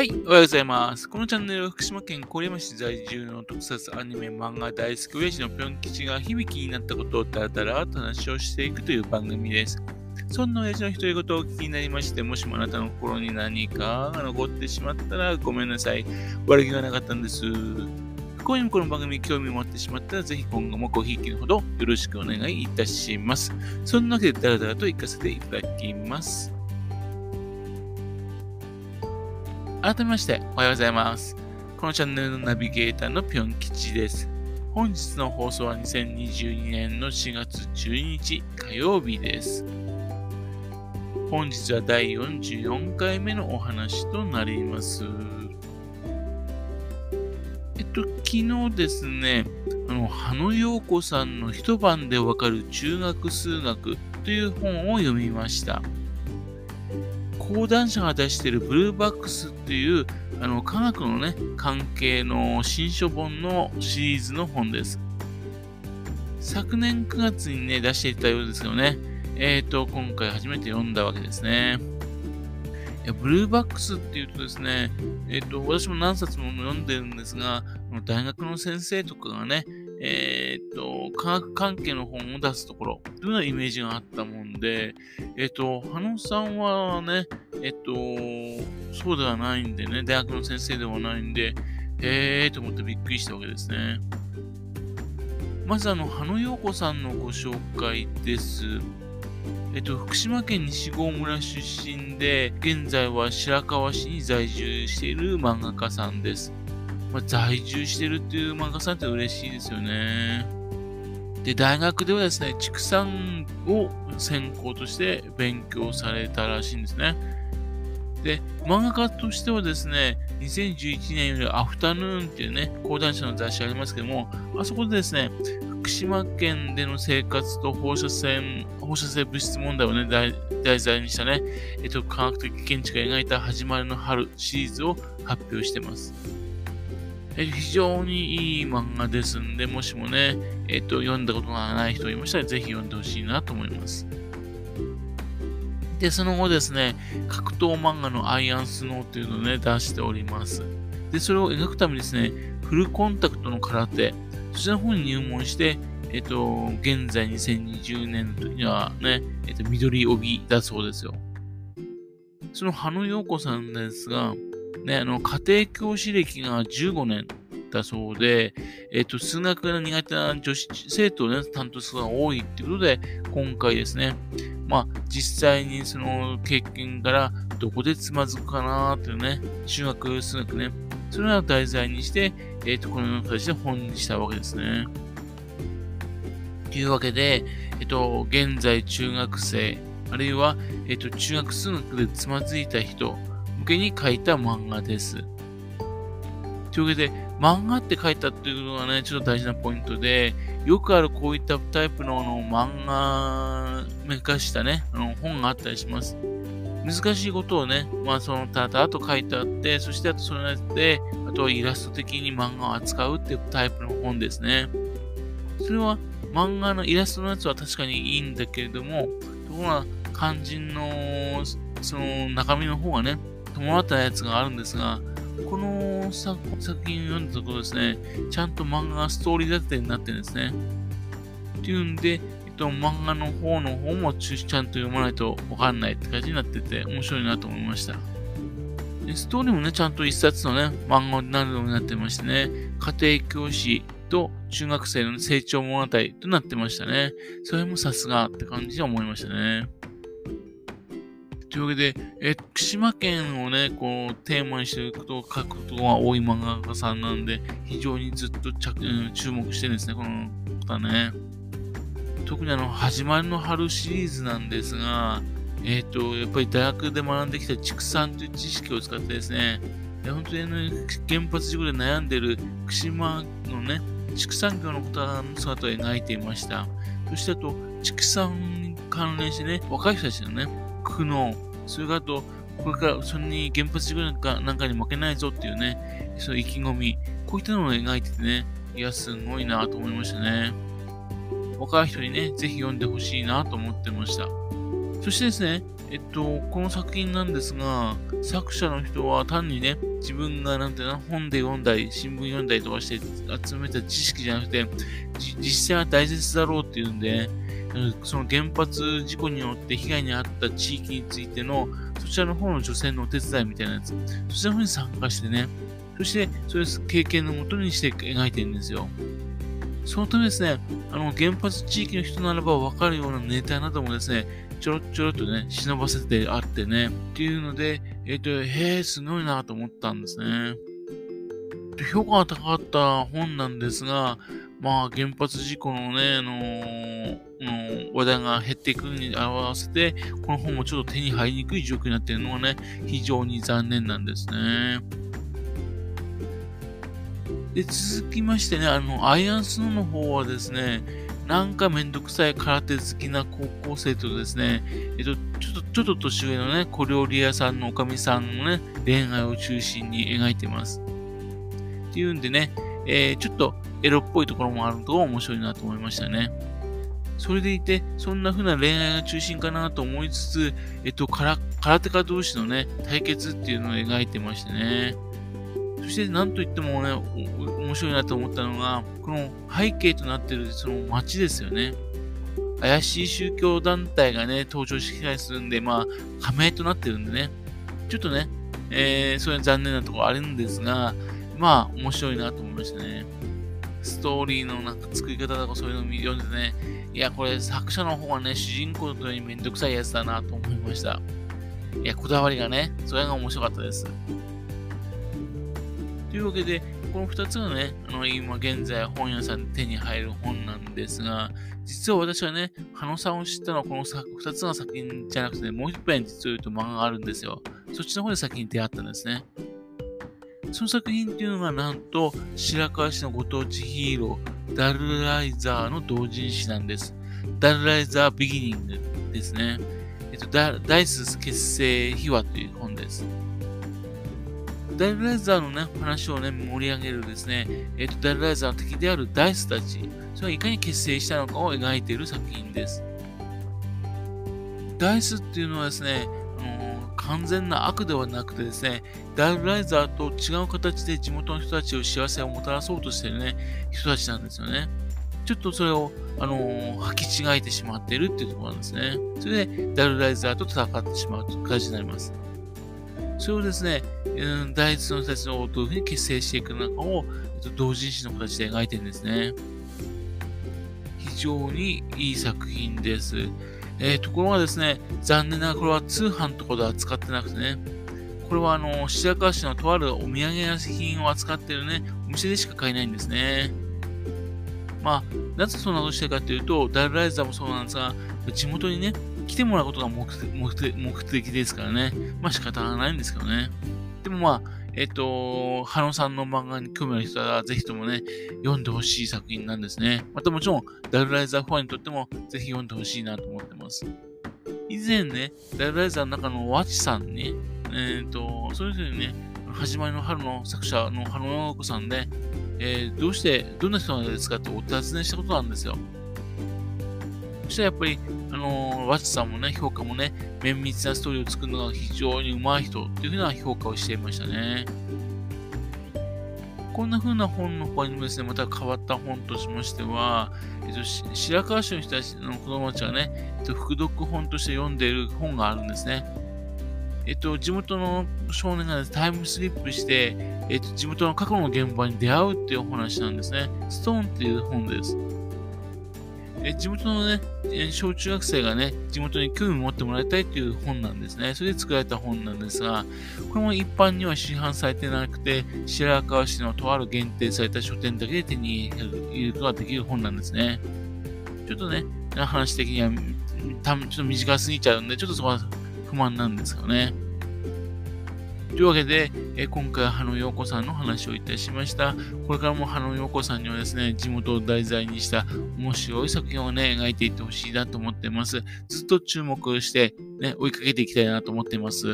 はい、おはようございます。このチャンネルは福島県郡山市在住の特撮アニメ漫画大好き親父のぴょん吉が響きになったことをだらだらと話をしていくという番組です。そんな親父の独り言をお聞きになりまして、もしもあなたの心に何かが残ってしまったらごめんなさい。悪気がなかったんです。不幸にもこの番組に興味を持ってしまったら、ぜひ今後もごひいきのほどよろしくお願いいたします。そんなわけで、だらだらと行かせていただきます。改めまして、おはようございます。このチャンネルのナビゲーターのぴょん吉です。本日の放送は2022年の4月12日火曜日です。本日は第44回目のお話となります。えっと、昨日ですね、あの、羽野陽子さんの一晩でわかる中学数学という本を読みました。講談社が出しているブルーバックスっていうあの科学のね、関係の新書本のシリーズの本です。昨年9月にね、出していたようですけどね、えっ、ー、と、今回初めて読んだわけですね。ブルーバックスっていうとですね、えっ、ー、と、私も何冊も読んでるんですが、大学の先生とかがね、えっ、と、科学関係の本を出すところ、というようなイメージがあったもんで、えっ、と、羽野さんはね、えっ、と、そうではないんでね、大学の先生ではないんで、えーと思ってびっくりしたわけですね。まずあの、羽野陽子さんのご紹介です。えっと、福島県西郷村出身で、現在は白河市に在住している漫画家さんです。まあ、在住してるっていう漫画さんって嬉しいですよね。で、大学ではですね、畜産を専攻として勉強されたらしいんですね。で、漫画家としてはですね、2011年よりアフタヌーンっていうね、講談社の雑誌ありますけども、あそこでですね、福島県での生活と放射線、放射性物質問題をね、題材にしたね、えっと、科学的見地が描いた始まりの春シリーズを発表してます。非常にいい漫画ですんで、もしもね、えっ、と、読んだことがない人いましたら、ぜひ読んでほしいなと思います。で、その後ですね、格闘漫画のアイアンスノーというのをね、出しております。で、それを描くためにですね、フルコンタクトの空手、そちらの方に入門して、えっ、と、現在2020年の時にはね、えっ、と、緑帯だそうですよ。その羽野陽子さんですが、ね、あの、家庭教師歴が15年だそうで、えっ、と、数学が苦手な女子生徒をね、担当するのが多いっていうことで、今回ですね、まあ、実際にその経験からどこでつまずくかなーっていうね、中学、数学ね、それを題材にして、えっ、と、このような形で本にしたわけですね。というわけで、えっ、と、現在中学生、あるいは、えっ、と、中学数学でつまずいた人、向けに書いた漫画です。というわけで、漫画って書いたっていうのがね、ちょっと大事なポイントで、よくあるこういったタイプのの漫画めかしたね、あの本があったりします。難しいことをね、まあそのただと書いてあって、そしてあとそれで、あとはイラスト的に漫画を扱うっていうタイプの本ですね。それは漫画のイラストのやつは確かにいいんだけれども、ところが肝心のその中身の方がね、伴ったやつがあるんですが、この作品を読んだところですね、ちゃんと漫画がストーリー立てになってるんですね。っていうんで、えっと、漫画の方の方もちゃんと読まないとわかんないって感じになってて、面白いなと思いました。でストーリーもね、ちゃんと一冊のね、漫画になるようになってましてね、家庭教師と中学生の成長物語となってましたね。それもさすがって感じで思いましたね。というわけで、え福島県をね、こう、テーマにしてることを書くことが多い漫画家さんなんで、非常にずっと着、うん、注目してるんですね、この方ね。特にあの、始まりの春シリーズなんですが、えっ、ー、と、やっぱり大学で学んできた畜産という知識を使ってですね、本当に、ね、原発事故で悩んでる福島のね、畜産業の方の姿を描いていました。そしてあと、畜産に関連してね、若い人たちのね、苦悩、それからと、これからそれに原発事故なんかなんかに負けないぞっていうね、そう意気込み、こういったのを描いててね、いや、すごいなと思いましたね。若い人にね、ぜひ読んでほしいなと思ってました。そしてですね、えっと、この作品なんですが、作者の人は単にね、自分がなんていうの、本で読んだり、新聞読んだりとかして集めた知識じゃなくて、実際は大切だろうっていうんで、その原発事故によって被害に遭った地域についての、そちらの方の女性のお手伝いみたいなやつ、そちらの方に参加してね、そして、そういう経験のもとにして描いてるんですよ。そのためですね、あの、原発地域の人ならば分かるようなネタなどもですね、ちょろちょろっとね、忍ばせてあってね、っていうので、えっ、ー、と、へえ、すごいなと思ったんですね。評価が高かった本なんですが、まあ、原発事故のね、あのー、話題が減っていくに合わせて、この本もちょっと手に入りにくい状況になっているのはね、非常に残念なんですね。で、続きましてね、あの、アイアンスノーの方はですね、なんかめんどくさい空手好きな高校生とですね、えっと、ちょっと、ちょっと年上のね、小料理屋さんのおかみさんのね、恋愛を中心に描いてます。っていうんでね、えー、ちょっとエロっぽいところもあると面白いなと思いましたね。それでいて、そんな風な恋愛が中心かなと思いつつ、えっと、空手家同士のね、対決っていうのを描いてましてね。そして何と言ってもね、面白いなと思ったのが、この背景となっているその街ですよね。怪しい宗教団体がね、登場してきたりするんで、まあ、加盟となってるんでね、ちょっとね、えー、そういう残念なところあるんですが、まあ、面白いなと思いましたね。ストーリーのなんか作り方とかそういうのを読んでね、いや、これ作者の方はね、主人公のようにめんどくさいやつだなと思いました。いや、こだわりがね、それが面白かったです。というわけで、この2つがね、あの、今現在本屋さんで手に入る本なんですが、実は私はね、羽野さんを知ったのはこの2つの作品じゃなくてね、もう一遍実を言うと漫画があるんですよ。そっちの方で先に出会ったんですね。その作品っていうのがなんと、白河市のご当地ヒーロー、ダルライザーの同人誌なんです。ダルライザービギニングですね。えっと、ダイス結成秘話という本です。ダイルライザーのね、話をね、盛り上げるですね、えっ、と、ダイルライザーの敵であるダイスたち、それはいかに結成したのかを描いている作品です。ダイスっていうのはですね、完全な悪ではなくてですね、ダイルライザーと違う形で地元の人たちを幸せをもたらそうとしているね、人たちなんですよね。ちょっとそれを、あのー、履き違えてしまっているっていうところなんですね。それで、ダイルライザーと戦ってしまうという形になります。それをですね、うん、大仏の人たちをどういうふうに結成していくのかを、えっと、同人誌の形で描いてるんですね。非常にいい作品です。えー、ところがですね、残念ながらこれは通販とかでは使ってなくてね、これはあの、白河市のとあるお土産屋品を扱ってるね、お店でしか買えないんですね。まあ、なぜそんなことしてるかというと、ダルライザーもそうなんですが、地元にね、来てもらうことが目的ですからね。まあ仕方がないんですけどね。でもまあ、えっ、と、ハノさんの漫画に興味ある人は、ぜひともね、読んでほしい作品なんですね。またもちろん、ダルライザーファンにとっても、ぜひ読んでほしいなと思ってます。以前ね、ダルライザーの中のワチさんに、えっ、と、そういうふうにね、始まりの春の作者の春野子さんで、えー、どうして、どんな人なんですかってお尋ねしたことなんですよ。そしたらやっぱり、あのー、ワッツさんもね、評価もね、綿密なストーリーを作るのが非常に上手い人っていうふうな評価をしていましたね。こんな風な本の他にもですね、また変わった本としましては、えっと、白河市の人たちの子供たちがね、えっと、副読本として読んでいる本があるんですね。えっと、地元の少年が、ね、タイムスリップして、えっと、地元の過去の現場に出会うっていうお話なんですね。ストーンっていう本です。え地元のね、小中学生がね、地元に興味を持ってもらいたいという本なんですね。それで作られた本なんですが、これも一般には市販されてなくて、白河市のとある限定された書店だけで手に入れることができる本なんですね。ちょっとね、話的には、たちょっと短すぎちゃうんで、ちょっとそこは不満なんですよね。というわけで、え今回は羽野陽子さんの話をいたしました。これからも羽野陽子さんにはですね、地元を題材にした面白い作品をね、描いていってほしいなと思ってます。ずっと注目して、ね、追いかけていきたいなと思っています。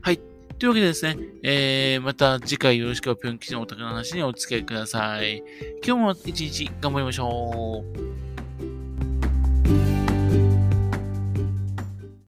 はい。というわけでですね、えー、また次回よろしくぴょん吉のお宅の話にお付き合いください。今日も一日頑張りましょう。